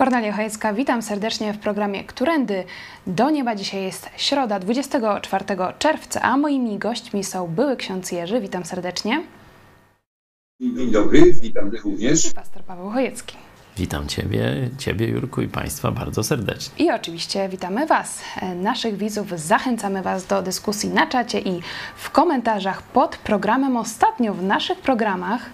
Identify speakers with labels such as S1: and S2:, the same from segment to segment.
S1: Kornelia Chojecka, witam serdecznie w programie Którędy do Nieba. Dzisiaj jest środa, 24 czerwca, a moimi gośćmi są były ksiądz Jerzy. Witam serdecznie.
S2: Dzień dobry, witam również.
S1: I pastor Paweł Chojecki.
S3: Witam Ciebie, Ciebie Jurku i Państwa bardzo serdecznie.
S1: I oczywiście witamy Was, e, naszych widzów. Zachęcamy Was do dyskusji na czacie i w komentarzach pod programem. Ostatnio w naszych programach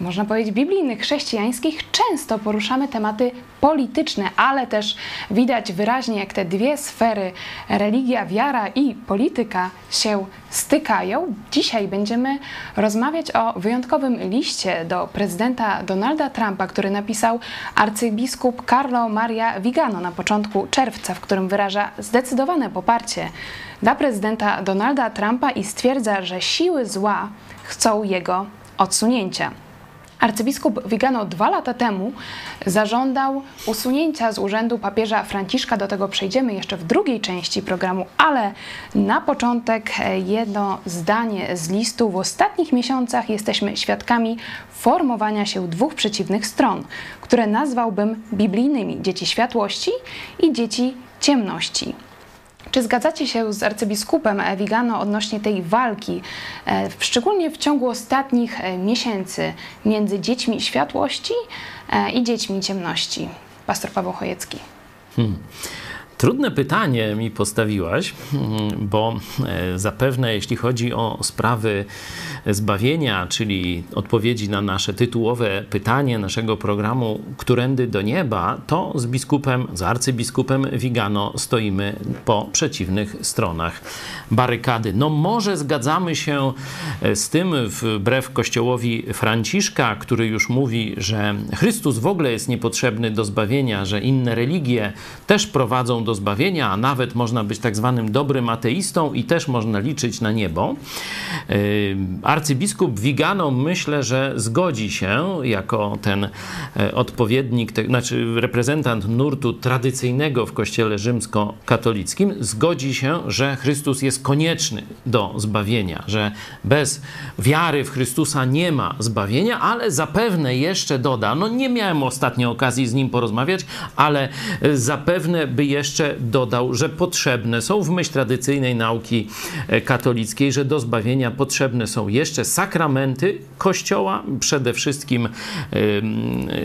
S1: można powiedzieć, biblijnych, chrześcijańskich, często poruszamy tematy polityczne, ale też widać wyraźnie, jak te dwie sfery, religia, wiara i polityka, się stykają. Dzisiaj będziemy rozmawiać o wyjątkowym liście do prezydenta Donalda Trumpa, który napisał arcybiskup Carlo Maria Vigano na początku czerwca, w którym wyraża zdecydowane poparcie dla prezydenta Donalda Trumpa i stwierdza, że siły zła chcą jego odsunięcia. Arcybiskup Vigano dwa lata temu zażądał usunięcia z urzędu papieża Franciszka. Do tego przejdziemy jeszcze w drugiej części programu, ale na początek jedno zdanie z listu. W ostatnich miesiącach jesteśmy świadkami formowania się dwóch przeciwnych stron, które nazwałbym biblijnymi: dzieci światłości i dzieci ciemności. Czy zgadzacie się z arcybiskupem Vigano odnośnie tej walki, e, szczególnie w ciągu ostatnich e, miesięcy, między dziećmi światłości e, i dziećmi ciemności? Pastor Paweł Chojecki. Hmm.
S3: Trudne pytanie mi postawiłaś, bo zapewne jeśli chodzi o sprawy zbawienia, czyli odpowiedzi na nasze tytułowe pytanie naszego programu Którędy do nieba, to z biskupem, z arcybiskupem Vigano stoimy po przeciwnych stronach barykady. No może zgadzamy się e, z tym wbrew kościołowi Franciszka, który już mówi, że Chrystus w ogóle jest niepotrzebny do zbawienia, że inne religie też prowadzą do zbawienia, a nawet można być tak zwanym dobrym ateistą i też można liczyć na niebo. E, arcybiskup Vigano myślę, że zgodzi się jako ten e, odpowiednik, znaczy reprezentant nurtu tradycyjnego w kościele rzymskokatolickim, zgodzi się, że Chrystus jest konieczny do zbawienia, że bez wiary w Chrystusa nie ma zbawienia, ale zapewne jeszcze doda, no nie miałem ostatnio okazji z nim porozmawiać, ale e, zapewne by jeszcze dodał, że potrzebne są w myśl tradycyjnej nauki e, katolickiej, że do zbawienia potrzebne są jeszcze sakramenty Kościoła, przede wszystkim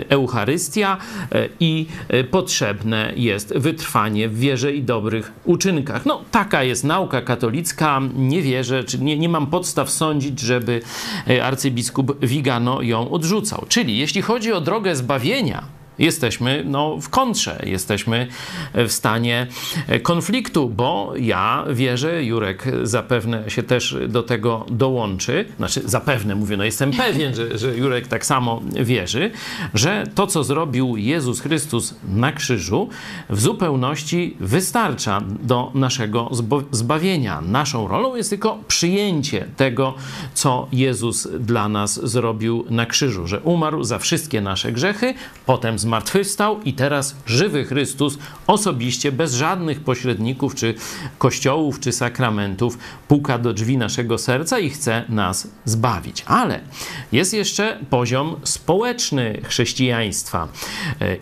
S3: Eucharystia e, i potrzebne jest wytrwanie w wierze i dobrych uczynkach. No taka jest nauka katolicka. Nie wierzę, czy nie, nie mam podstaw sądzić, żeby e, arcybiskup Vigano ją odrzucał. Czyli jeśli chodzi o drogę zbawienia, Jesteśmy no, w kontrze, jesteśmy w stanie konfliktu, bo ja wierzę, Jurek zapewne się też do tego dołączy, znaczy zapewne mówię, no jestem pewien, że, że Jurek tak samo wierzy, że to, co zrobił Jezus Chrystus na krzyżu, w zupełności wystarcza do naszego zbawienia. Naszą rolą jest tylko przyjęcie tego, co Jezus dla nas zrobił na krzyżu, że umarł za wszystkie nasze grzechy, potem zmartwychwstał i teraz żywy Chrystus osobiście, bez żadnych pośredników, czy kościołów, czy sakramentów, puka do drzwi naszego serca i chce nas zbawić. Ale jest jeszcze poziom społeczny chrześcijaństwa.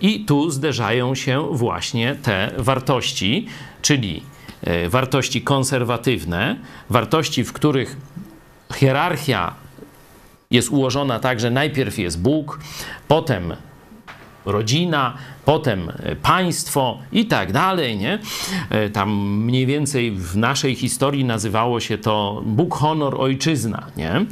S3: I tu zderzają się właśnie te wartości, czyli e, wartości konserwatywne, wartości, w których hierarchia jest ułożona tak, że najpierw jest Bóg, potem rodzina, potem e, państwo i tak dalej, nie? E, tam mniej więcej w naszej historii nazywało się to Bóg, honor, ojczyzna, nie?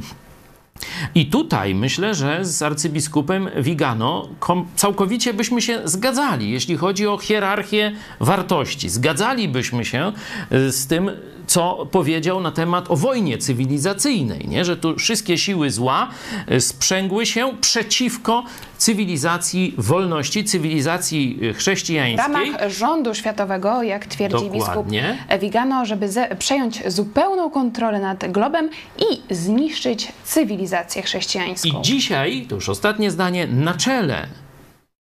S3: I tutaj myślę, że z arcybiskupem Vigano całkowicie byśmy się zgadzali, jeśli chodzi o hierarchię wartości. Zgadzalibyśmy się y, z tym, co powiedział na temat o wojnie cywilizacyjnej, nie? że tu wszystkie siły zła y, sprzęgły się przeciwko cywilizacji wolności, cywilizacji y, chrześcijańskiej.
S1: W ramach rządu światowego, jak twierdzi Dokładnie. biskup Vigano, żeby przejąć zupełną kontrolę nad globem i zniszczyć cywilizację chrześcijańską.
S3: I dzisiaj, to już ostatnie zdanie, na czele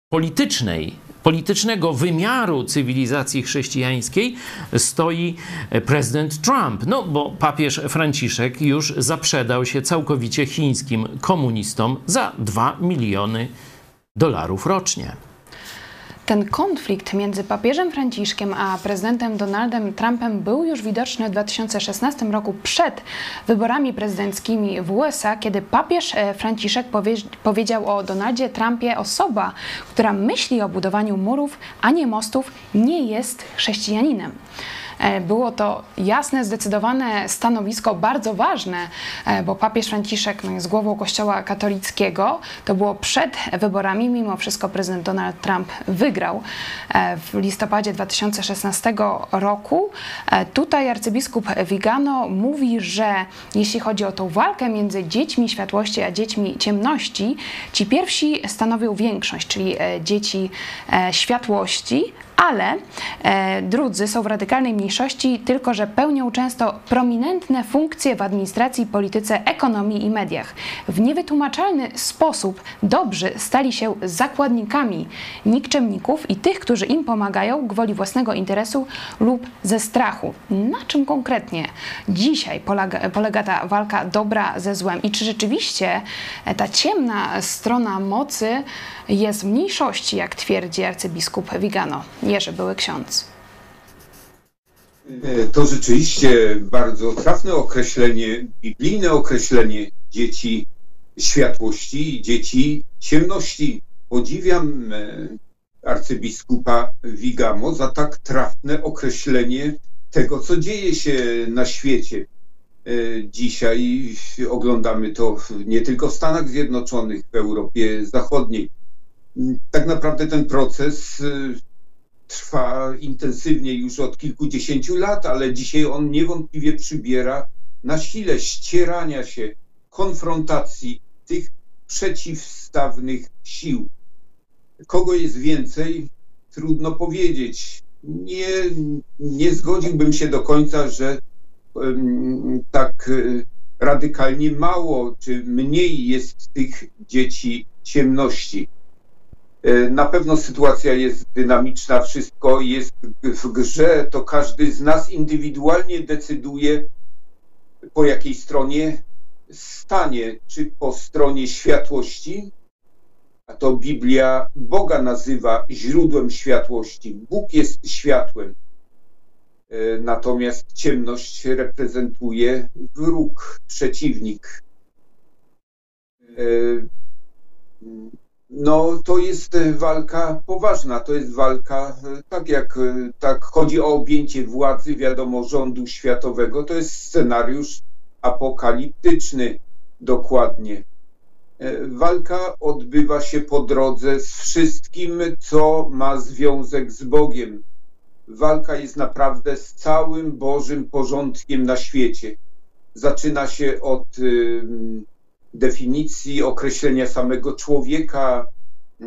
S3: politycznej politycznego wymiaru cywilizacji chrześcijańskiej stoi prezydent Trump. No bo papież Franciszek już zaprzedał się całkowicie chińskim komunistom za 2 miliony dolarów rocznie.
S1: Ten konflikt między papieżem Franciszkiem a prezydentem Donaldem Trumpem był już widoczny w 2016 roku przed wyborami prezydenckimi w USA, kiedy papież e, Franciszek powie powiedział o Donaldzie Trumpie: Osoba, która myśli o budowaniu murów, a nie mostów, nie jest chrześcijaninem. E, było to jasne, zdecydowane stanowisko, bardzo ważne, e, bo papież Franciszek no, jest głową Kościoła katolickiego. To było przed wyborami, mimo wszystko prezydent Donald Trump wygrał e, w listopadzie 2016 roku. Tutaj arcybiskup Vigano mówi, że jeśli chodzi o tą walkę między dziećmi światłości a dziećmi ciemności, ci pierwsi stanowią większość, czyli dzieci światłości, ale e, drudzy są w radykalnej mniejszości, tylko że pełnią często prominentne funkcje w administracji, polityce, ekonomii i mediach. W niewytłumaczalny sposób dobrzy stali się zakładnikami nikczemników i tych, którzy im pomagają gwoli własnego interesu lub ze strachu. Na czym konkretnie dzisiaj polega, polega ta walka dobra ze złem i czy rzeczywiście ta ciemna strona mocy jest w mniejszości, jak twierdzi arcybiskup Vigano? Jerzy, były ksiądz.
S2: E, to rzeczywiście bardzo trafne określenie, biblijne określenie dzieci światłości i dzieci ciemności. Podziwiam e, arcybiskupa Vigamo za tak trafne określenie tego, co dzieje się na świecie. E, dzisiaj oglądamy to nie tylko w Stanach Zjednoczonych, w Europie Zachodniej. Tak naprawdę ten proces trwa intensywnie już od kilkudziesięciu lat, ale dzisiaj on niewątpliwie przybiera na sile ścierania się, konfrontacji tych przeciwstawnych sił. Kogo jest więcej, trudno powiedzieć. Nie, nie zgodziłbym się do końca, że um, tak e, radykalnie mało czy mniej jest tych dzieci ciemności. E, na pewno sytuacja jest dynamiczna, wszystko jest w grze, to każdy z nas indywidualnie decyduje, po jakiej stronie stanie, czy po stronie światłości, a to Biblia Boga nazywa źródłem światłości. Bóg jest światłem, e, natomiast ciemność reprezentuje wróg, przeciwnik. E, no to jest e, walka poważna, to jest walka, e, tak jak e, tak chodzi o objęcie władzy, wiadomo, rządu światowego, to jest scenariusz apokaliptyczny dokładnie. Walka odbywa się po drodze z wszystkim, co ma związek z Bogiem. Walka jest naprawdę z całym Bożym porządkiem na świecie. Zaczyna się od definicji, określenia samego człowieka. E,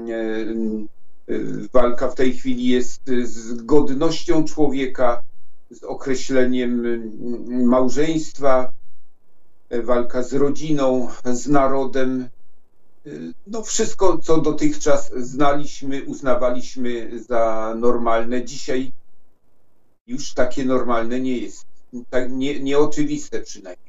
S2: walka w tej chwili jest z godnością człowieka, z określeniem małżeństwa, e, walka z rodziną, z narodem. No wszystko, co dotychczas znaliśmy, uznawaliśmy za normalne, dzisiaj już takie normalne nie jest. Tak nie, nieoczywiste przynajmniej.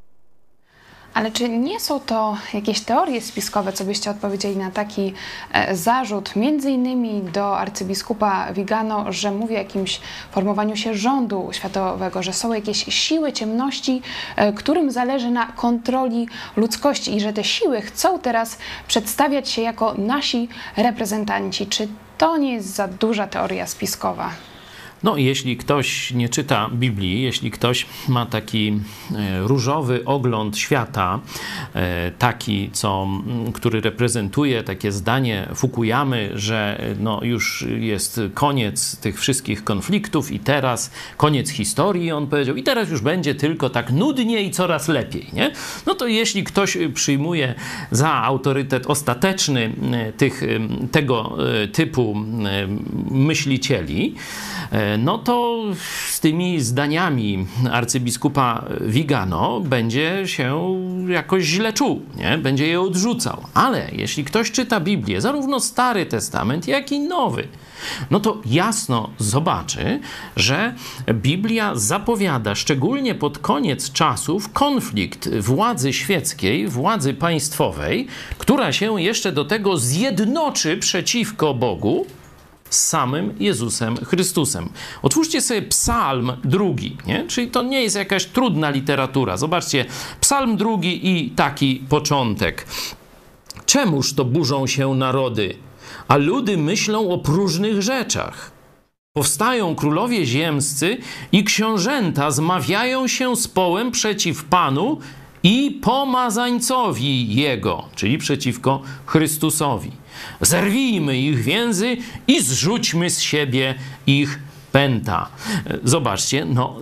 S1: Ale czy nie są to jakieś teorie spiskowe, co byście odpowiedzieli na taki e, zarzut, między innymi do arcybiskupa Vigano, że mówi o jakimś formowaniu się rządu światowego, że są jakieś siły ciemności, e, którym zależy na kontroli ludzkości i że te siły chcą teraz przedstawiać się jako nasi reprezentanci. Czy to nie jest za duża teoria spiskowa?
S3: No, jeśli ktoś nie czyta Biblii, jeśli ktoś ma taki e, różowy ogląd świata, e, taki, co, który reprezentuje takie zdanie Fukuyamy, że no, już jest koniec tych wszystkich konfliktów i teraz koniec historii, on powiedział, i teraz już będzie tylko tak nudnie i coraz lepiej, nie? No to jeśli ktoś przyjmuje za autorytet ostateczny e, tych, tego typu myślicieli, no to z tymi zdaniami arcybiskupa Vigano będzie się jakoś źle czuł, nie? będzie je odrzucał. Ale jeśli ktoś czyta Biblię, zarówno Stary Testament, jak i Nowy, no to jasno zobaczy, że Biblia zapowiada, szczególnie pod koniec czasów, konflikt władzy świeckiej, władzy państwowej, która się jeszcze do tego zjednoczy przeciwko Bogu samym Jezusem Chrystusem. Otwórzcie sobie Psalm drugi, nie? czyli to nie jest jakaś trudna literatura. Zobaczcie, Psalm drugi i taki początek. Czemuż to burzą się narody, a ludy myślą o próżnych rzeczach? Powstają królowie ziemscy i książęta zmawiają się z połem przeciw Panu i pomazańcowi Jego, czyli przeciwko Chrystusowi. Zerwijmy ich więzy i zrzućmy z siebie ich pęta. Zobaczcie, no,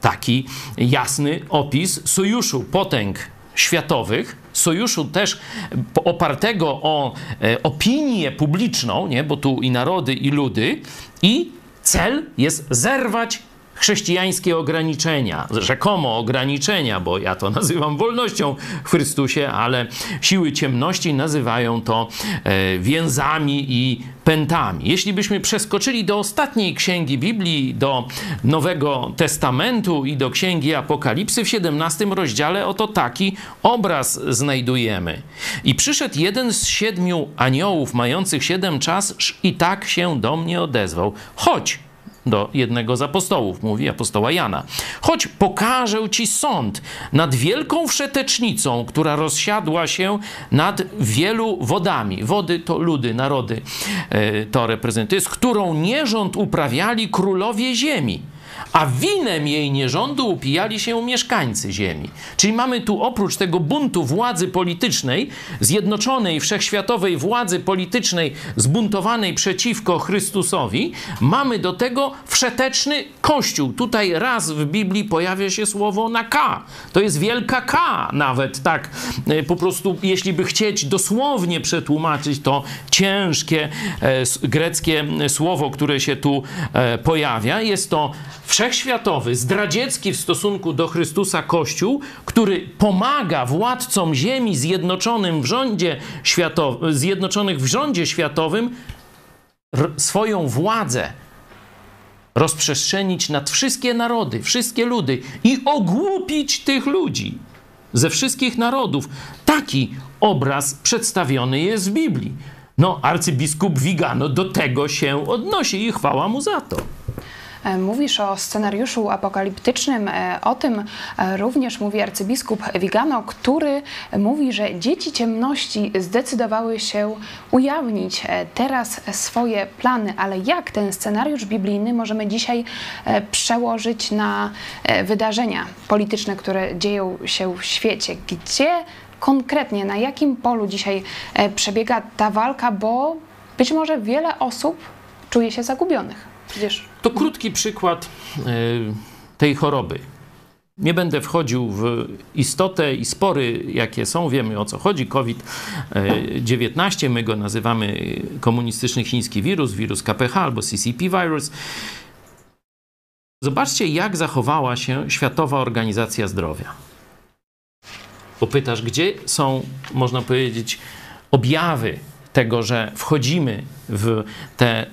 S3: taki jasny opis sojuszu potęg światowych, sojuszu też opartego o e, opinię publiczną, nie? bo tu i narody, i ludy, i cel jest zerwać chrześcijańskie ograniczenia, rzekomo ograniczenia, bo ja to nazywam wolnością w Chrystusie, ale siły ciemności nazywają to e, więzami i pętami. Jeśli byśmy przeskoczyli do ostatniej księgi Biblii, do Nowego Testamentu i do księgi Apokalipsy w 17 rozdziale, oto taki obraz znajdujemy. I przyszedł jeden z siedmiu aniołów mających siedem czas i tak się do mnie odezwał. Chodź, do jednego z apostołów, mówi apostoła Jana. Choć pokażę ci sąd nad wielką wszetecznicą, która rozsiadła się nad wielu wodami. Wody to ludy, narody e, to reprezentuje, z którą nierząd uprawiali królowie ziemi a winem jej nierządu upijali się mieszkańcy ziemi. Czyli mamy tu oprócz tego buntu władzy politycznej, zjednoczonej wszechświatowej władzy politycznej zbuntowanej przeciwko Chrystusowi, mamy do tego wszeteczny kościół. Tutaj raz w Biblii pojawia się słowo na K. To jest wielka K nawet, tak. E, po prostu, jeśli by chcieć dosłownie przetłumaczyć to ciężkie e, greckie słowo, które się tu e, pojawia, jest to wszechświatowy, zdradziecki w stosunku do Chrystusa Kościół, który pomaga władcom ziemi zjednoczonym w rządzie światowym, zjednoczonych w rządzie światowym swoją władzę rozprzestrzenić nad wszystkie narody, wszystkie ludy i ogłupić tych ludzi ze wszystkich narodów. Taki obraz przedstawiony jest w Biblii. No, arcybiskup Vigano do tego się odnosi i chwała mu za to.
S1: E, mówisz o scenariuszu apokaliptycznym, e, o tym e, również mówi arcybiskup Vigano, który mówi, że dzieci ciemności zdecydowały się ujawnić teraz swoje plany, ale jak ten scenariusz biblijny możemy dzisiaj przełożyć na wydarzenia polityczne, które dzieją się w świecie? Gdzie konkretnie, na jakim polu dzisiaj przebiega ta walka, bo być może wiele osób czuje się zagubionych.
S3: Przecież... To krótki przykład e, tej choroby. Nie będę wchodził w istotę i spory, jakie są. Wiemy o co chodzi. COVID-19, my go nazywamy komunistyczny chiński wirus, wirus KPH albo CCP virus. Zobaczcie, jak zachowała się Światowa Organizacja Zdrowia. Popytasz, gdzie są, można powiedzieć, objawy tego, że wchodzimy w te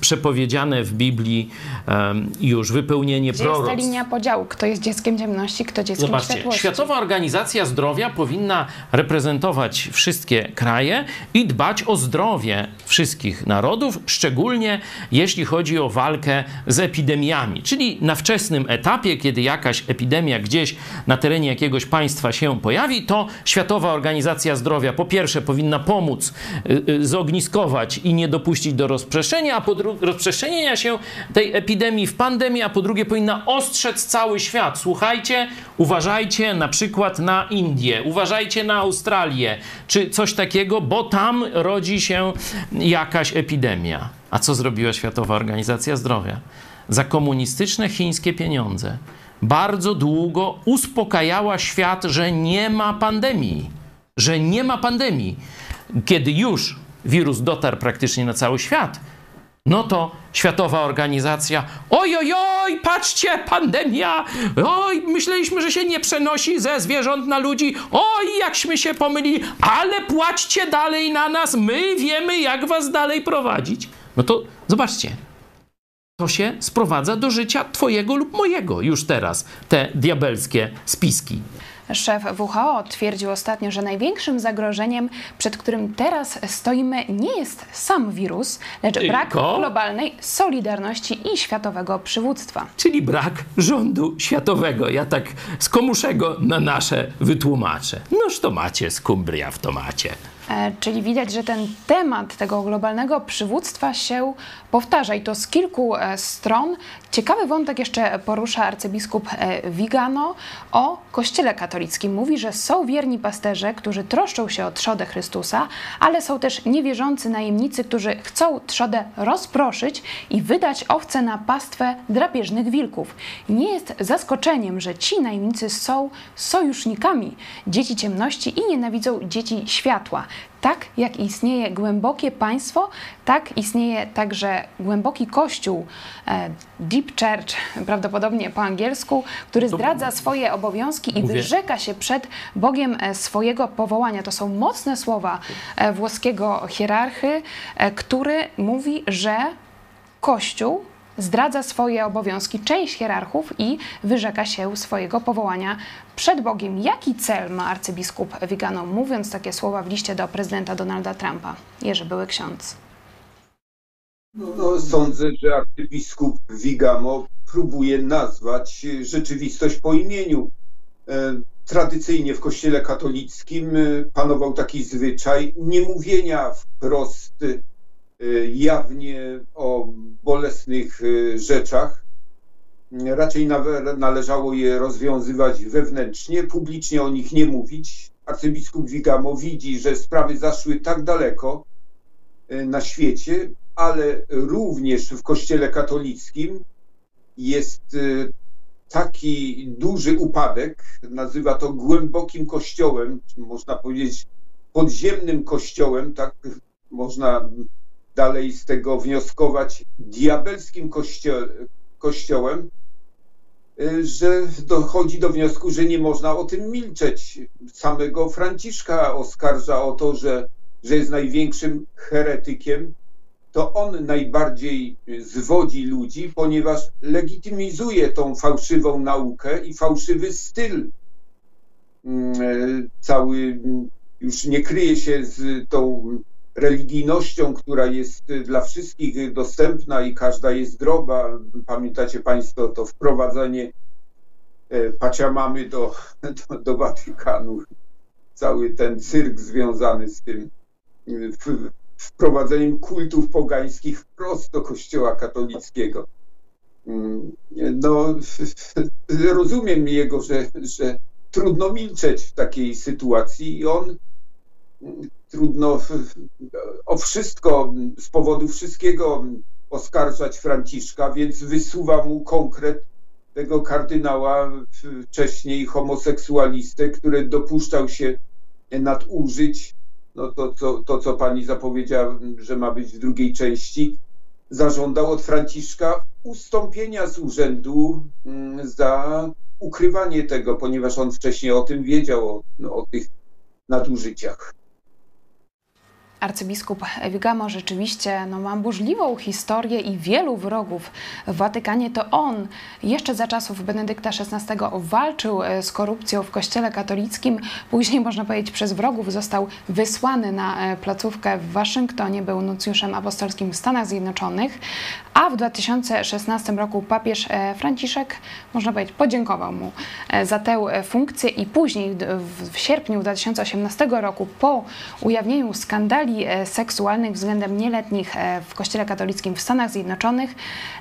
S3: przepowiedziane w Biblii um, już wypełnienie
S1: Gdzie
S3: proroctw.
S1: jest ta linia podziału? Kto jest dzieckiem ciemności, kto dzieckiem
S3: Zobaczcie,
S1: światłości?
S3: Światowa Organizacja Zdrowia powinna reprezentować wszystkie kraje i dbać o zdrowie wszystkich narodów, szczególnie jeśli chodzi o walkę z epidemiami. Czyli na wczesnym etapie, kiedy jakaś epidemia gdzieś na terenie jakiegoś państwa się pojawi, to Światowa Organizacja Zdrowia po pierwsze powinna pomóc y, y, zogniskować i nie dopuścić do rozprzestrzenia, a po rozprzestrzenienia się tej epidemii w pandemię, a po drugie powinna ostrzec cały świat. Słuchajcie, uważajcie na przykład na Indię, uważajcie na Australię, czy coś takiego, bo tam rodzi się jakaś epidemia. A co zrobiła Światowa Organizacja Zdrowia? Za komunistyczne chińskie pieniądze bardzo długo uspokajała świat, że nie ma pandemii. Że nie ma pandemii. Kiedy już wirus dotarł praktycznie na cały świat, no to Światowa Organizacja, oj, oj, oj, patrzcie, pandemia, oj, myśleliśmy, że się nie przenosi ze zwierząt na ludzi, oj, jakśmy się pomylili, ale płaćcie dalej na nas, my wiemy, jak was dalej prowadzić. No to zobaczcie, to się sprowadza do życia twojego lub mojego już teraz, te diabelskie spiski.
S1: Szef WHO twierdził ostatnio, że największym zagrożeniem, przed którym teraz stoimy, nie jest sam wirus, lecz
S3: Tylko?
S1: brak globalnej solidarności i światowego przywództwa.
S3: Czyli brak rządu światowego. Ja tak z komuszego na nasze wytłumaczę. Noż to macie skumbria w tomacie.
S1: E, Czyli widać, że ten temat tego globalnego przywództwa się powtarza i to z kilku e, stron. Ciekawy wątek jeszcze porusza arcybiskup e, Vigano o Kościele katolickim. Mówi, że są wierni pasterze, którzy troszczą się o trzodę Chrystusa, ale są też niewierzący najemnicy, którzy chcą trzodę rozproszyć i wydać owce na pastwę drapieżnych wilków. Nie jest zaskoczeniem, że ci najemnicy są sojusznikami dzieci ciemności i nienawidzą dzieci światła. Tak jak istnieje głębokie państwo, tak istnieje także głęboki kościół, e, deep church, prawdopodobnie po angielsku, który zdradza swoje obowiązki i
S3: Mówię-
S1: wyrzeka się przed Bogiem e, swojego powołania. To są mocne słowa e, włoskiego hierarchy, który mówi, że Kościół zdradza swoje obowiązki, część hierarchów i wyrzeka się swojego powołania przed Bogiem. Jaki cel ma arcybiskup Vigano, mówiąc takie słowa w liście do prezydenta Donalda Trumpa? Jerzy były ksiądz.
S2: No, sądzę, że arcybiskup Vigamo próbuje nazwać rzeczywistość po imieniu. E, Tradycyjnie w Kościele katolickim e, panował taki zwyczaj niemówienia wprost e, jawnie o bolesnych e, rzeczach. Raczej należało je rozwiązywać wewnętrznie, publicznie o nich nie mówić. Arcybiskup Vigamo widzi, że sprawy zaszły tak daleko e, na świecie, ale również w Kościele katolickim jest taki duży upadek, nazywa to głębokim kościołem, można powiedzieć podziemnym kościołem, tak można dalej z tego wnioskować, diabelskim kościo- kościołem, y, że dochodzi do wniosku, że nie można o tym milczeć. Samego Franciszka oskarża o to, że, że jest największym heretykiem. To on najbardziej zwodzi ludzi, ponieważ legitymizuje tą fałszywą naukę i fałszywy styl. Mm, e, Cały mm, już nie kryje się z tą religijnością, która jest y, dla wszystkich dostępna i każda jest zdrowa. Pamiętacie Państwo to wprowadzenie e, Paciamamy do, do, do Watykanu, cały ten cyrk związany z tym y, wprowadzeniem kultów pogańskich wprost do Kościoła katolickiego. Mm, No, rozumiem jego, że, że trudno milczeć w takiej sytuacji i on trudno o wszystko, z powodu wszystkiego oskarżać Franciszka, więc wysuwa mu konkret tego kardynała wcześniej homoseksualistę, który dopuszczał się nadużyć, no to, co, to co pani zapowiedziała, że ma być w drugiej części, zażądał od Franciszka ustąpienia z urzędu mm, za ukrywanie tego, ponieważ on wcześniej o tym wiedział, o, o tych nadużyciach.
S1: Arcybiskup Vigamo rzeczywiście no, ma burzliwą historię i wielu wrogów w Watykanie. To on jeszcze za czasów Benedykta XVI walczył e, z korupcją w Kościele katolickim. Później, można powiedzieć, przez wrogów został wysłany na e, placówkę w Waszyngtonie. Był nuncjuszem apostolskim w Stanach Zjednoczonych. A w 2016 roku papież e, Franciszek, można powiedzieć, podziękował mu za tę funkcję i później w sierpniu 2018 roku po ujawnieniu skandali e, seksualnych względem nieletnich e, w Kościele katolickim w Stanach Zjednoczonych.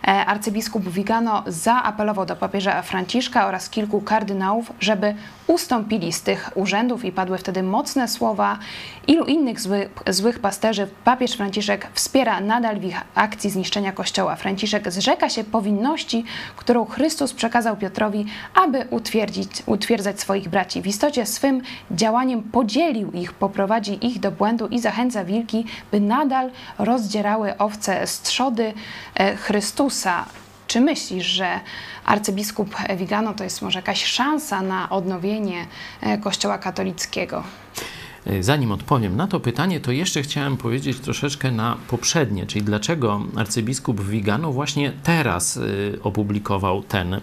S1: Arcybiskup Vigano zaapelował do papieża Franciszka oraz kilku kardynałów, żeby ustąpili z tych urzędów i padły wtedy mocne słowa. Ilu innych złych, złych pasterzy papież Franciszek wspiera nadal w ich akcji zniszczenia Kościoła. Franciszek zrzeka się powinności, którą Chrystus przekazał Piotrowi, aby utwierdzić, utwierdzać swoich braci. W istocie swym działaniem podzielił ich, poprowadzi ich do błędu i zachęca wilki, by nadal rozdzierały owce z trzody e, Chrystusa. Czy myślisz, że arcybiskup Vigano to jest może jakaś szansa na odnowienie e, Kościoła katolickiego?
S3: E, zanim odpowiem na to pytanie, to jeszcze chciałem powiedzieć troszeczkę na poprzednie, czyli dlaczego arcybiskup Vigano właśnie teraz e, opublikował ten e,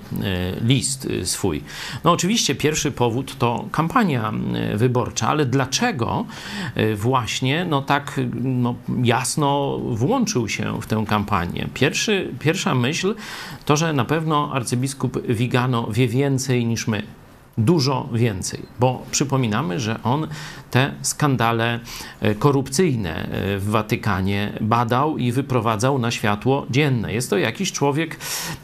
S3: list swój. No oczywiście pierwszy powód to kampania wyborcza, ale dlaczego właśnie no tak no, jasno włączył się w tę kampanię? Pierwszy, pierwsza myśl to, że na pewno arcybiskup Vigano wie więcej niż my dużo więcej, bo przypominamy, że on te skandale e, korupcyjne e, w Watykanie badał i wyprowadzał na światło dzienne. Jest to jakiś człowiek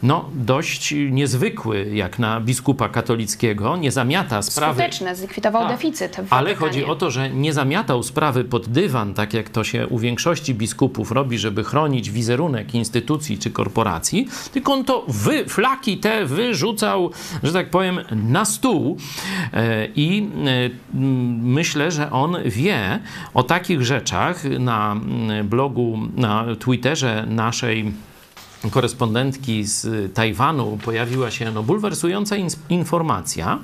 S3: no, dość niezwykły, jak na biskupa katolickiego, nie zamiata sprawy...
S1: Skuteczne, zlikwidował tak, deficyt
S3: Ale chodzi o to, że nie zamiatał sprawy pod dywan, tak jak to się u większości biskupów robi, żeby chronić wizerunek instytucji czy korporacji, tylko on to wy, flaki te wyrzucał, że tak powiem, na stół e, i myślę, że on wie o takich rzeczach na blogu, na Twitterze naszej korespondentki z Tajwanu pojawiła się no, bulwersująca informacja,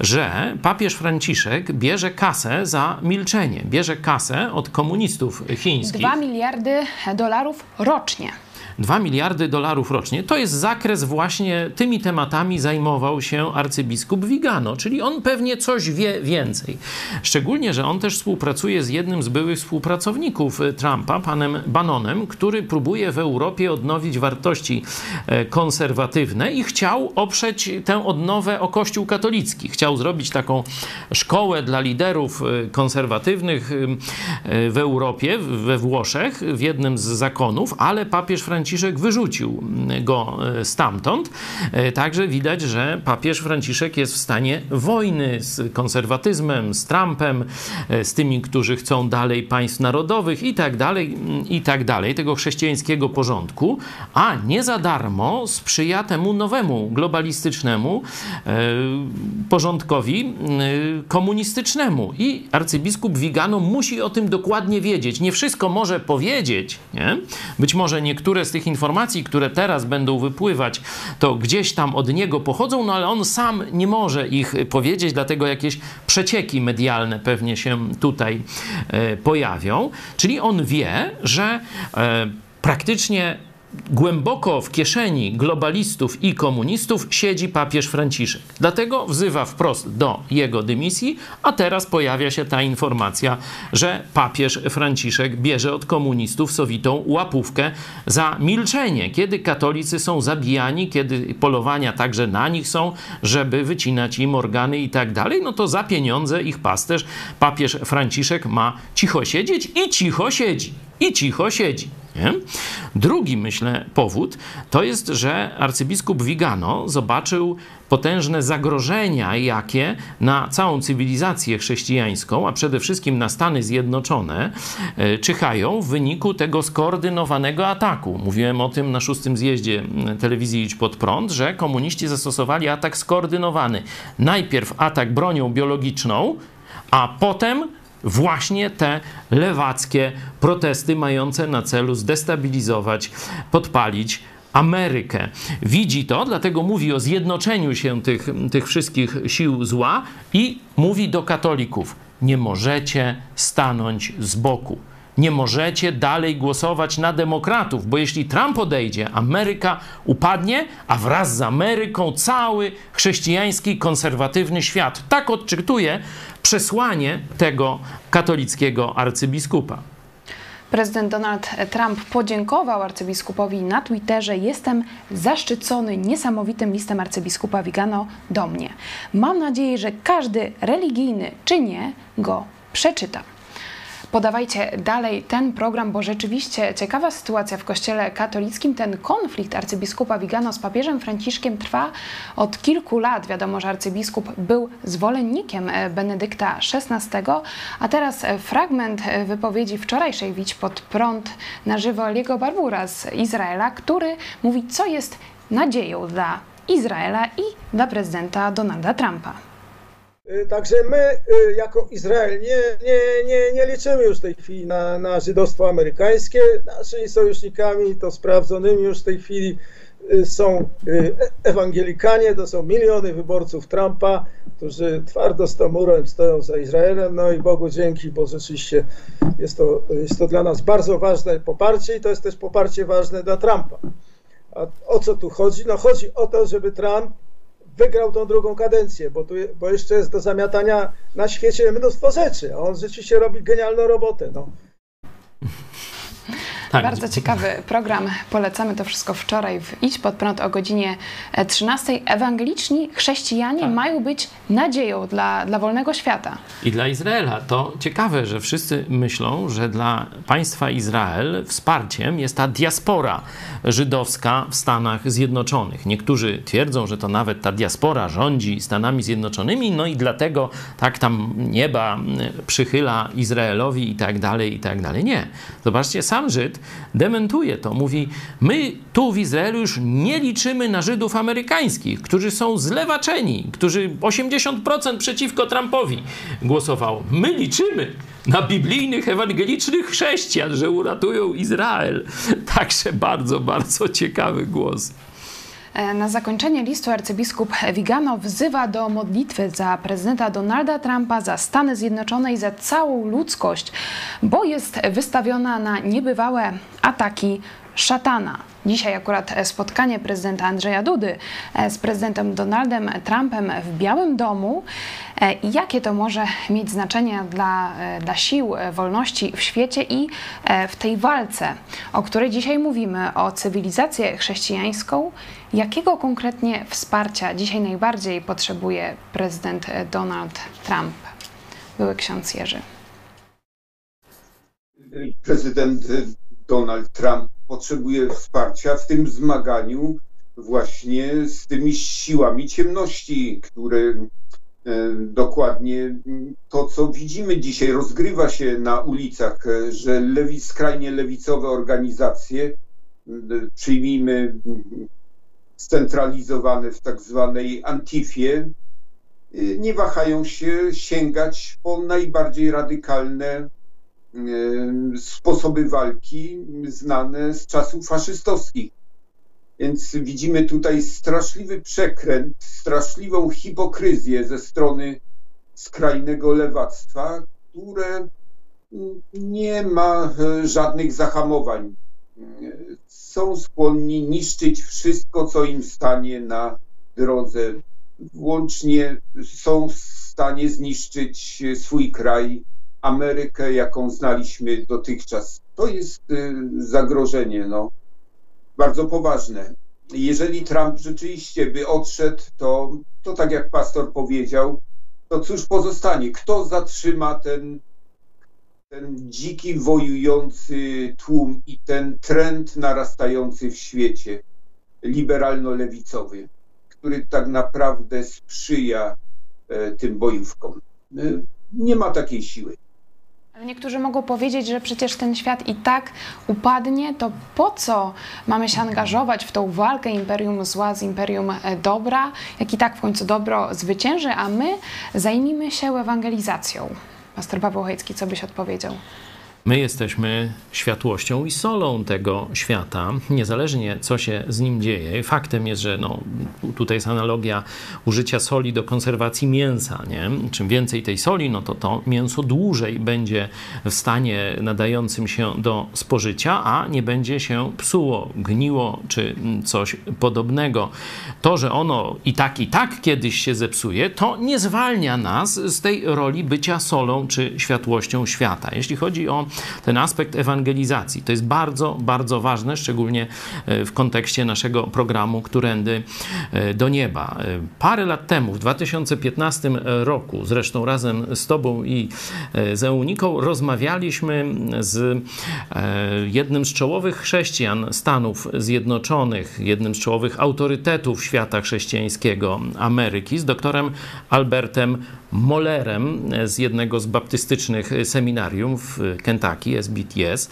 S3: że papież Franciszek bierze kasę za milczenie, bierze kasę od komunistów chińskich.
S1: 2 miliardy dolarów rocznie.
S3: 2 miliardy dolarów rocznie. To jest zakres właśnie tymi tematami zajmował się arcybiskup Vigano, czyli on pewnie coś wie więcej. Szczególnie, że on też współpracuje z jednym z byłych współpracowników Trumpa, panem Bannonem, który próbuje w Europie odnowić wartości e, konserwatywne i chciał oprzeć tę odnowę o Kościół katolicki. Chciał zrobić taką szkołę dla liderów e, konserwatywnych e, w Europie, we Włoszech, w jednym z zakonów, ale papież Franciszek wyrzucił go e, stamtąd. E, także widać, że papież Franciszek jest w stanie wojny z konserwatyzmem, z Trumpem, e, z tymi, którzy chcą dalej państw narodowych i tak dalej, i tak dalej, tego chrześcijańskiego porządku, a nie za darmo sprzyja temu nowemu globalistycznemu porządkowi komunistycznemu. I arcybiskup Vigano musi o tym dokładnie wiedzieć. Nie wszystko może powiedzieć, nie? Być może niektóre z tych tych informacji, które teraz będą wypływać, to gdzieś tam od niego pochodzą, no ale on sam nie może ich powiedzieć, dlatego jakieś przecieki medialne pewnie się tutaj e, pojawią. Czyli on wie, że e, praktycznie głęboko w kieszeni globalistów i komunistów siedzi papież Franciszek. Dlatego wzywa wprost do jego dymisji, a teraz pojawia się ta informacja, że papież Franciszek bierze od komunistów sowitą łapówkę za milczenie, kiedy katolicy są zabijani, kiedy polowania także na nich są, żeby wycinać im organy i tak dalej, no to za pieniądze ich pasterz, papież Franciszek ma cicho siedzieć i cicho siedzi. I cicho siedzi. Nie? Drugi, myślę, powód to jest, że arcybiskup Vigano zobaczył potężne zagrożenia, jakie na całą cywilizację chrześcijańską, a przede wszystkim na Stany Zjednoczone, e, czyhają w wyniku tego skoordynowanego ataku. Mówiłem o tym na szóstym zjeździe telewizji Idź Pod Prąd, że komuniści zastosowali atak skoordynowany. Najpierw atak bronią biologiczną, a potem właśnie te lewackie protesty mające na celu zdestabilizować, podpalić Amerykę. Widzi to, dlatego mówi o zjednoczeniu się tych, tych wszystkich sił zła i mówi do katolików: nie możecie stanąć z boku. Nie możecie dalej głosować na demokratów, bo jeśli Trump odejdzie, Ameryka upadnie, a wraz z Ameryką cały chrześcijański, konserwatywny świat. Tak odczytuje przesłanie tego katolickiego arcybiskupa.
S1: Prezydent Donald Trump podziękował arcybiskupowi na Twitterze. Jestem zaszczycony niesamowitym listem arcybiskupa Vigano do mnie. Mam nadzieję, że każdy religijny czy nie go przeczyta. Podawajcie dalej ten program, bo rzeczywiście ciekawa sytuacja w Kościele katolickim. Ten konflikt arcybiskupa Vigano z papieżem Franciszkiem trwa od kilku lat. Wiadomo, że arcybiskup był zwolennikiem e, Benedykta XVI, a teraz e, fragment e, wypowiedzi wczorajszej Widź pod prąd na żywo Aliego Barbura z Izraela, który mówi, co jest nadzieją dla Izraela i dla prezydenta Donalda Trumpa.
S4: Y, także my y, jako Izrael nie, nie, nie, nie liczymy już w tej chwili na, na żydostwo amerykańskie. Naszymi sojusznikami to sprawdzonymi już w tej chwili y, są ewangelikanie, to są miliony wyborców Trumpa, którzy twardo z murem stoją za Izraelem. No i Bogu dzięki, bo rzeczywiście jest to, jest to dla nas bardzo ważne poparcie i to jest też poparcie ważne dla Trumpa. A o co tu chodzi? No chodzi o to, żeby Trump wygrał tą drugą kadencję, bo, tu, bo jeszcze jest do zamiatania na świecie mnóstwo rzeczy, a on rzeczywiście robi genialną robotę. No.
S1: Tak. Bardzo ciekawy program. Polecamy to wszystko wczoraj w Idź pod prąd o godzinie 13. Ewangeliczni chrześcijanie tak. mają być nadzieją dla, dla wolnego świata.
S3: I dla Izraela. To ciekawe, że wszyscy myślą, że dla państwa Izrael wsparciem jest ta diaspora żydowska w Stanach Zjednoczonych. Niektórzy twierdzą, że to nawet ta diaspora rządzi Stanami Zjednoczonymi, no i dlatego tak tam nieba przychyla Izraelowi i tak dalej, i tak dalej. Nie. Zobaczcie, sam Żyd dementuje to. Mówi, my tu w Izraelu już nie liczymy na Żydów amerykańskich, którzy są zlewaczeni, którzy 80% przeciwko Trumpowi głosował. My liczymy na biblijnych, ewangelicznych chrześcijan, że uratują Izrael. Także bardzo, bardzo ciekawy głos.
S1: E, na zakończenie listu arcybiskup Vigano wzywa do modlitwy za prezydenta Donalda Trumpa, za Stany Zjednoczone i za całą ludzkość, bo jest wystawiona na niebywałe ataki szatana. Dzisiaj akurat spotkanie prezydenta Andrzeja Dudy e, z prezydentem Donaldem Trumpem w Białym Domu. E, jakie to może mieć znaczenie dla, e, dla sił wolności w świecie i w tej walce, o której dzisiaj mówimy, o cywilizację chrześcijańską? Jakiego konkretnie wsparcia dzisiaj najbardziej potrzebuje prezydent Donald Trump? Były ksiądz Jerzy.
S2: Prezydent Donald Trump potrzebuje wsparcia w tym zmaganiu właśnie z tymi siłami ciemności, które e, dokładnie to, co widzimy dzisiaj, rozgrywa się na ulicach, e, że lewi, skrajnie lewicowe organizacje, e, przyjmijmy scentralizowane w tak zwanej Antifie, nie wahają się sięgać po najbardziej radykalne sposoby walki znane z czasów faszystowskich. Więc widzimy tutaj straszliwy przekręt, straszliwą hipokryzję ze strony skrajnego lewactwa, które nie ma e, żadnych zahamowań. Są skłonni niszczyć wszystko, co im stanie na drodze. Włącznie są w stanie zniszczyć swój kraj, Amerykę, jaką znaliśmy dotychczas. To jest y, zagrożenie, no, bardzo poważne. Jeżeli Trump rzeczywiście by odszedł, to, to tak jak pastor powiedział, to cóż pozostanie? Kto zatrzyma ten, ten dziki, wojujący tłum i ten trend narastający w świecie liberalno-lewicowy, który tak naprawdę sprzyja e, tym bojówkom? E, nie ma takiej siły.
S1: Niektórzy mogą powiedzieć, że przecież ten świat i tak upadnie, to po co mamy się angażować w tą walkę imperium zła z imperium e, dobra, jak i tak w końcu dobro zwycięży, a my zajmijmy się ewangelizacją. Pastor Paweł Hejcki, co byś odpowiedział?
S3: My jesteśmy światłością i solą tego świata, niezależnie co się z nim dzieje. Faktem jest, że no, tutaj jest analogia użycia soli do konserwacji mięsa. Nie? Czym więcej tej soli, no to to mięso dłużej będzie w stanie nadającym się do spożycia, a nie będzie się psuło, gniło czy coś podobnego. To, że ono i tak, i tak kiedyś się zepsuje, to nie zwalnia nas z tej roli bycia solą czy światłością świata. Jeśli chodzi o ten aspekt ewangelizacji. To jest bardzo, bardzo ważne, szczególnie e, w kontekście naszego programu Którędy e, do Nieba. E, parę lat temu, w 2015 roku, zresztą razem z Tobą i z Euniką, rozmawialiśmy z jednym z czołowych chrześcijan Stanów Zjednoczonych, jednym z czołowych autorytetów świata chrześcijańskiego Ameryki, z doktorem Albertem Mollerem z jednego z baptystycznych seminarium w Kentucky, SBTS.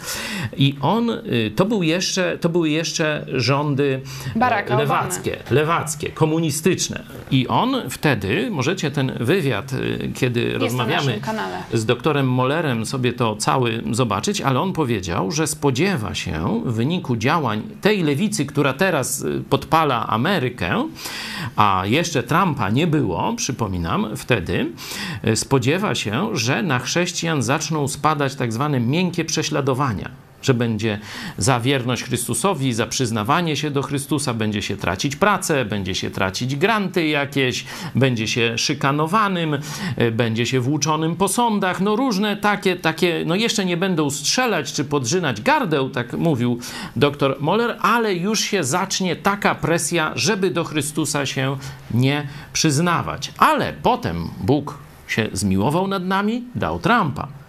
S3: I on, to, był jeszcze, to były jeszcze rządy e,
S1: Baracka
S3: lewackie,
S1: Obamy.
S3: lewackie, komunistyczne. I on wtedy, możecie ten wywiad, kiedy
S1: Jest
S3: rozmawiamy z doktorem Mollerem, sobie to cały zobaczyć, ale on powiedział, że spodziewa się w wyniku działań tej lewicy, która teraz podpala Amerykę, a jeszcze Trumpa nie było, przypominam, wtedy, spodziewa się, że na chrześcijan zaczną spadać tak zwane miękkie prześladowania. Że będzie za wierność Chrystusowi, za przyznawanie się do Chrystusa, będzie się tracić pracę, będzie się tracić granty jakieś, będzie się szykanowanym, e, będzie się włóczonym po sądach. No różne takie, takie, no jeszcze nie będą strzelać czy podrzynać gardeł, tak mówił dr Moller, ale już się zacznie taka presja, żeby do Chrystusa się nie przyznawać. Ale potem Bóg się zmiłował nad nami, dał Trumpa.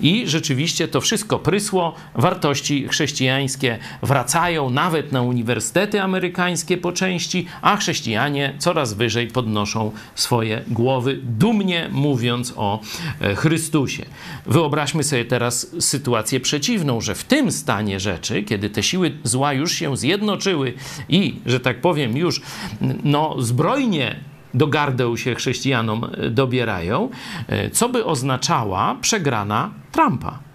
S3: I rzeczywiście to wszystko prysło, wartości chrześcijańskie wracają nawet na uniwersytety amerykańskie po części, a chrześcijanie coraz wyżej podnoszą swoje głowy, dumnie mówiąc o e, Chrystusie. Wyobraźmy sobie teraz sytuację przeciwną, że w tym stanie rzeczy, kiedy te siły zła już się zjednoczyły i, że tak powiem, już no, zbrojnie do gardeł się chrześcijanom e, dobierają, e, co by oznaczała przegrana Trumpa.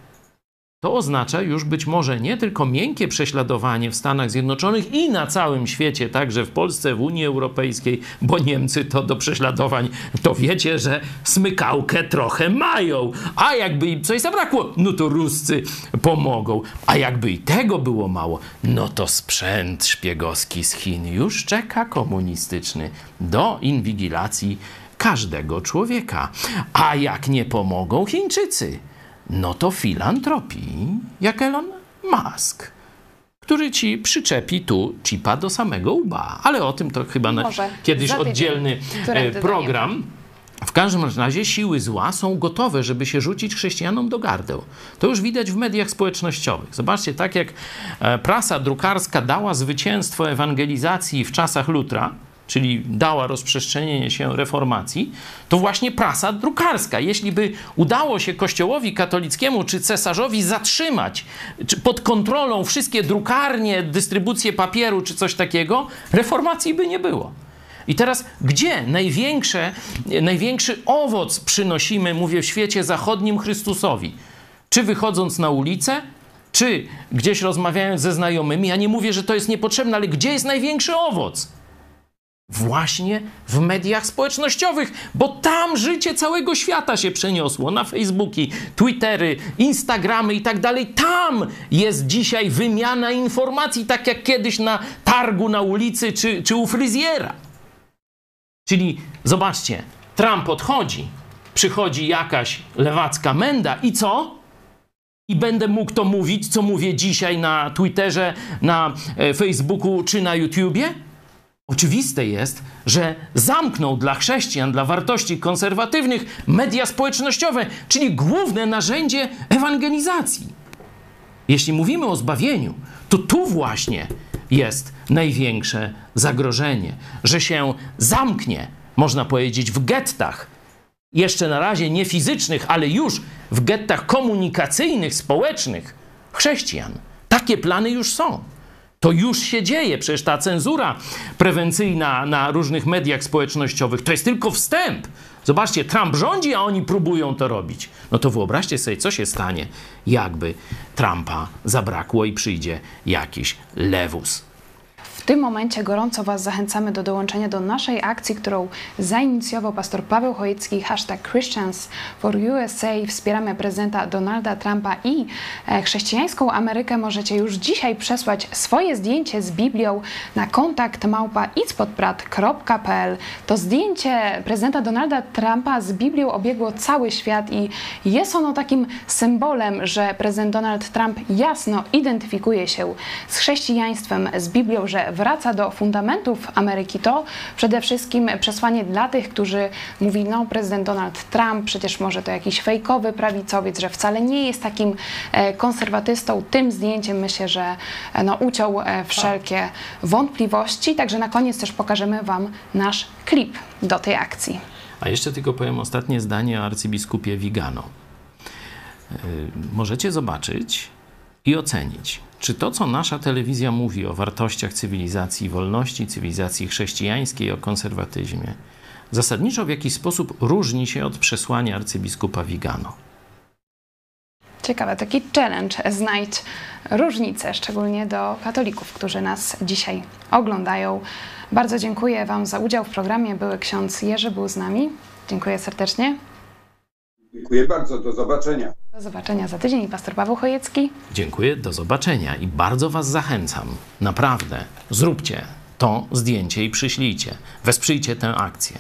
S3: To oznacza już być może nie tylko miękkie prześladowanie w Stanach Zjednoczonych i na całym świecie, także w Polsce, w Unii Europejskiej, bo Niemcy to do prześladowań, to wiecie, że smykałkę trochę mają. A jakby im coś zabrakło, no to Ruscy pomogą. A jakby i tego było mało, no to sprzęt szpiegowski z Chin już czeka komunistyczny do inwigilacji każdego człowieka. A jak nie pomogą Chińczycy, no to filantropii, jak Elon Musk, który ci przyczepi tu chipa do samego łba. Ale o tym to chyba na
S1: Może
S3: kiedyś
S1: za
S3: oddzielny e, program. W każdym razie siły zła są gotowe, żeby się rzucić chrześcijanom do gardeł. To już widać w mediach społecznościowych. Zobaczcie, tak jak e, prasa drukarska dała zwycięstwo ewangelizacji w czasach Lutra, czyli dała rozprzestrzenienie się reformacji, to właśnie prasa drukarska, jeśli by udało się Kościołowi katolickiemu czy cesarzowi zatrzymać czy pod kontrolą wszystkie drukarnie, dystrybucję papieru czy coś takiego, reformacji by nie było. I teraz, gdzie największe, największy owoc przynosimy, mówię, w świecie zachodnim Chrystusowi? Czy wychodząc na ulicę, czy gdzieś rozmawiając ze znajomymi? Ja nie mówię, że to jest niepotrzebne, ale gdzie jest największy owoc? Właśnie w mediach społecznościowych, bo tam życie całego świata się przeniosło na Facebooki, Twittery, Instagramy i tak dalej. Tam jest dzisiaj wymiana informacji, tak jak kiedyś na targu na ulicy czy, czy u fryzjera. Czyli zobaczcie, Trump odchodzi, przychodzi jakaś lewacka menda i co? I będę mógł to mówić, co mówię dzisiaj na Twitterze, na e, Facebooku czy na YouTubie? Oczywiste jest, że zamknął dla chrześcijan, dla wartości konserwatywnych media społecznościowe, czyli główne narzędzie ewangelizacji. Jeśli mówimy o zbawieniu, to tu właśnie jest największe zagrożenie, że się zamknie, można powiedzieć, w gettach. Jeszcze na razie nie fizycznych, ale już w gettach komunikacyjnych, społecznych chrześcijan. Takie plany już są. To już się dzieje, przecież ta cenzura prewencyjna na różnych mediach społecznościowych to jest tylko wstęp. Zobaczcie, Trump rządzi, a oni próbują to robić. No to wyobraźcie sobie, co się stanie, jakby Trumpa zabrakło i przyjdzie jakiś lewus.
S1: W tym momencie gorąco Was zachęcamy do dołączenia do naszej akcji, którą zainicjował pastor Paweł Chojecki, hashtag Christians for USA. Wspieramy prezydenta Donalda Trumpa i e, chrześcijańską Amerykę. Możecie już dzisiaj przesłać swoje zdjęcie z Biblią na kontakt małpa To zdjęcie prezydenta Donalda Trumpa z Biblią obiegło cały świat i jest ono takim symbolem, że prezydent Donald Trump jasno identyfikuje się z chrześcijaństwem, z Biblią, że wraca do fundamentów Ameryki. To przede wszystkim przesłanie dla tych, którzy mówi, no prezydent Donald Trump, przecież może to jakiś fejkowy prawicowiec, że wcale nie jest takim e, konserwatystą. Tym zdjęciem myślę, że e, no, uciął e, wszelkie wątpliwości. Także na koniec też pokażemy Wam nasz klip do tej akcji.
S3: A jeszcze tylko powiem ostatnie zdanie o arcybiskupie Vigano. Możecie zobaczyć i ocenić, czy to, co nasza telewizja mówi o wartościach cywilizacji wolności, cywilizacji chrześcijańskiej, o konserwatyzmie, zasadniczo w jakiś sposób różni się od przesłania arcybiskupa Vigano.
S1: Ciekawe, taki challenge. Znajdź różnice, szczególnie do katolików, którzy nas dzisiaj oglądają. Bardzo dziękuję Wam za udział w programie. Były ksiądz Jerzy był z nami. Dziękuję serdecznie.
S2: Dziękuję bardzo, do zobaczenia.
S1: Do zobaczenia za tydzień. Pastor Paweł Chojecki.
S3: Dziękuję, do zobaczenia i bardzo Was zachęcam. Naprawdę, zróbcie to zdjęcie i przyślijcie. Wesprzyjcie tę akcję.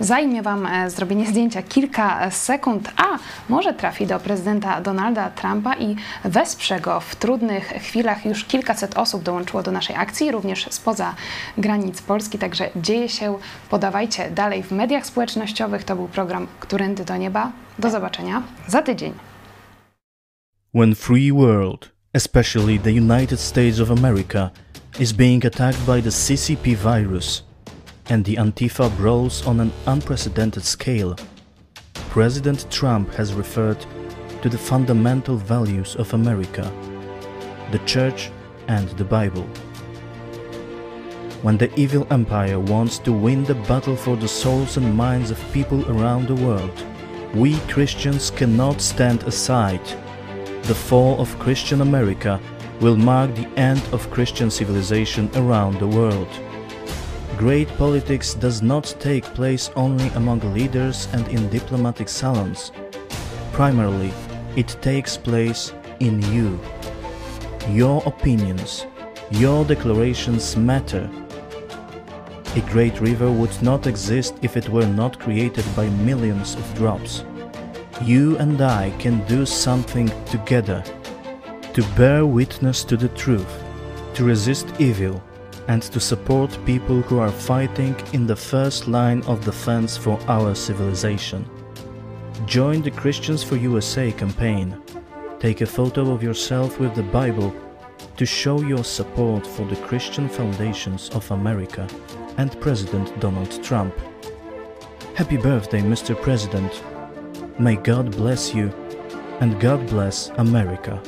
S1: Zajmie Wam e, zrobienie zdjęcia kilka sekund, a może trafi do prezydenta Donalda Trumpa i wesprze go w trudnych chwilach. Już kilkaset osób dołączyło do naszej akcji, również spoza granic Polski, także dzieje się. Podawajcie dalej w mediach społecznościowych. To był program Którędy do Nieba. Do zobaczenia za tydzień.
S5: When free world, especially the United States of America, is being attacked by the CCP virus, and the Antifa brawls on an unprecedented scale, President Trump has referred to the fundamental values of America the Church and the Bible. When the evil empire wants to win the battle for the souls and minds of people around the world, we Christians cannot stand aside. The fall of Christian America will mark the end of Christian civilization around the world. Great politics does not take place only among leaders and in diplomatic salons. Primarily, it takes place in you. Your opinions, your declarations matter. A great river would not exist if it were not created by millions of drops. You and I can do something together to bear witness to the truth, to resist evil and to support people who are fighting in the first line of defense for our civilization. Join the Christians for USA campaign. Take a photo of yourself with the Bible to show your support for the Christian foundations of America and President Donald Trump. Happy birthday, Mr. President. May God bless you and God bless America.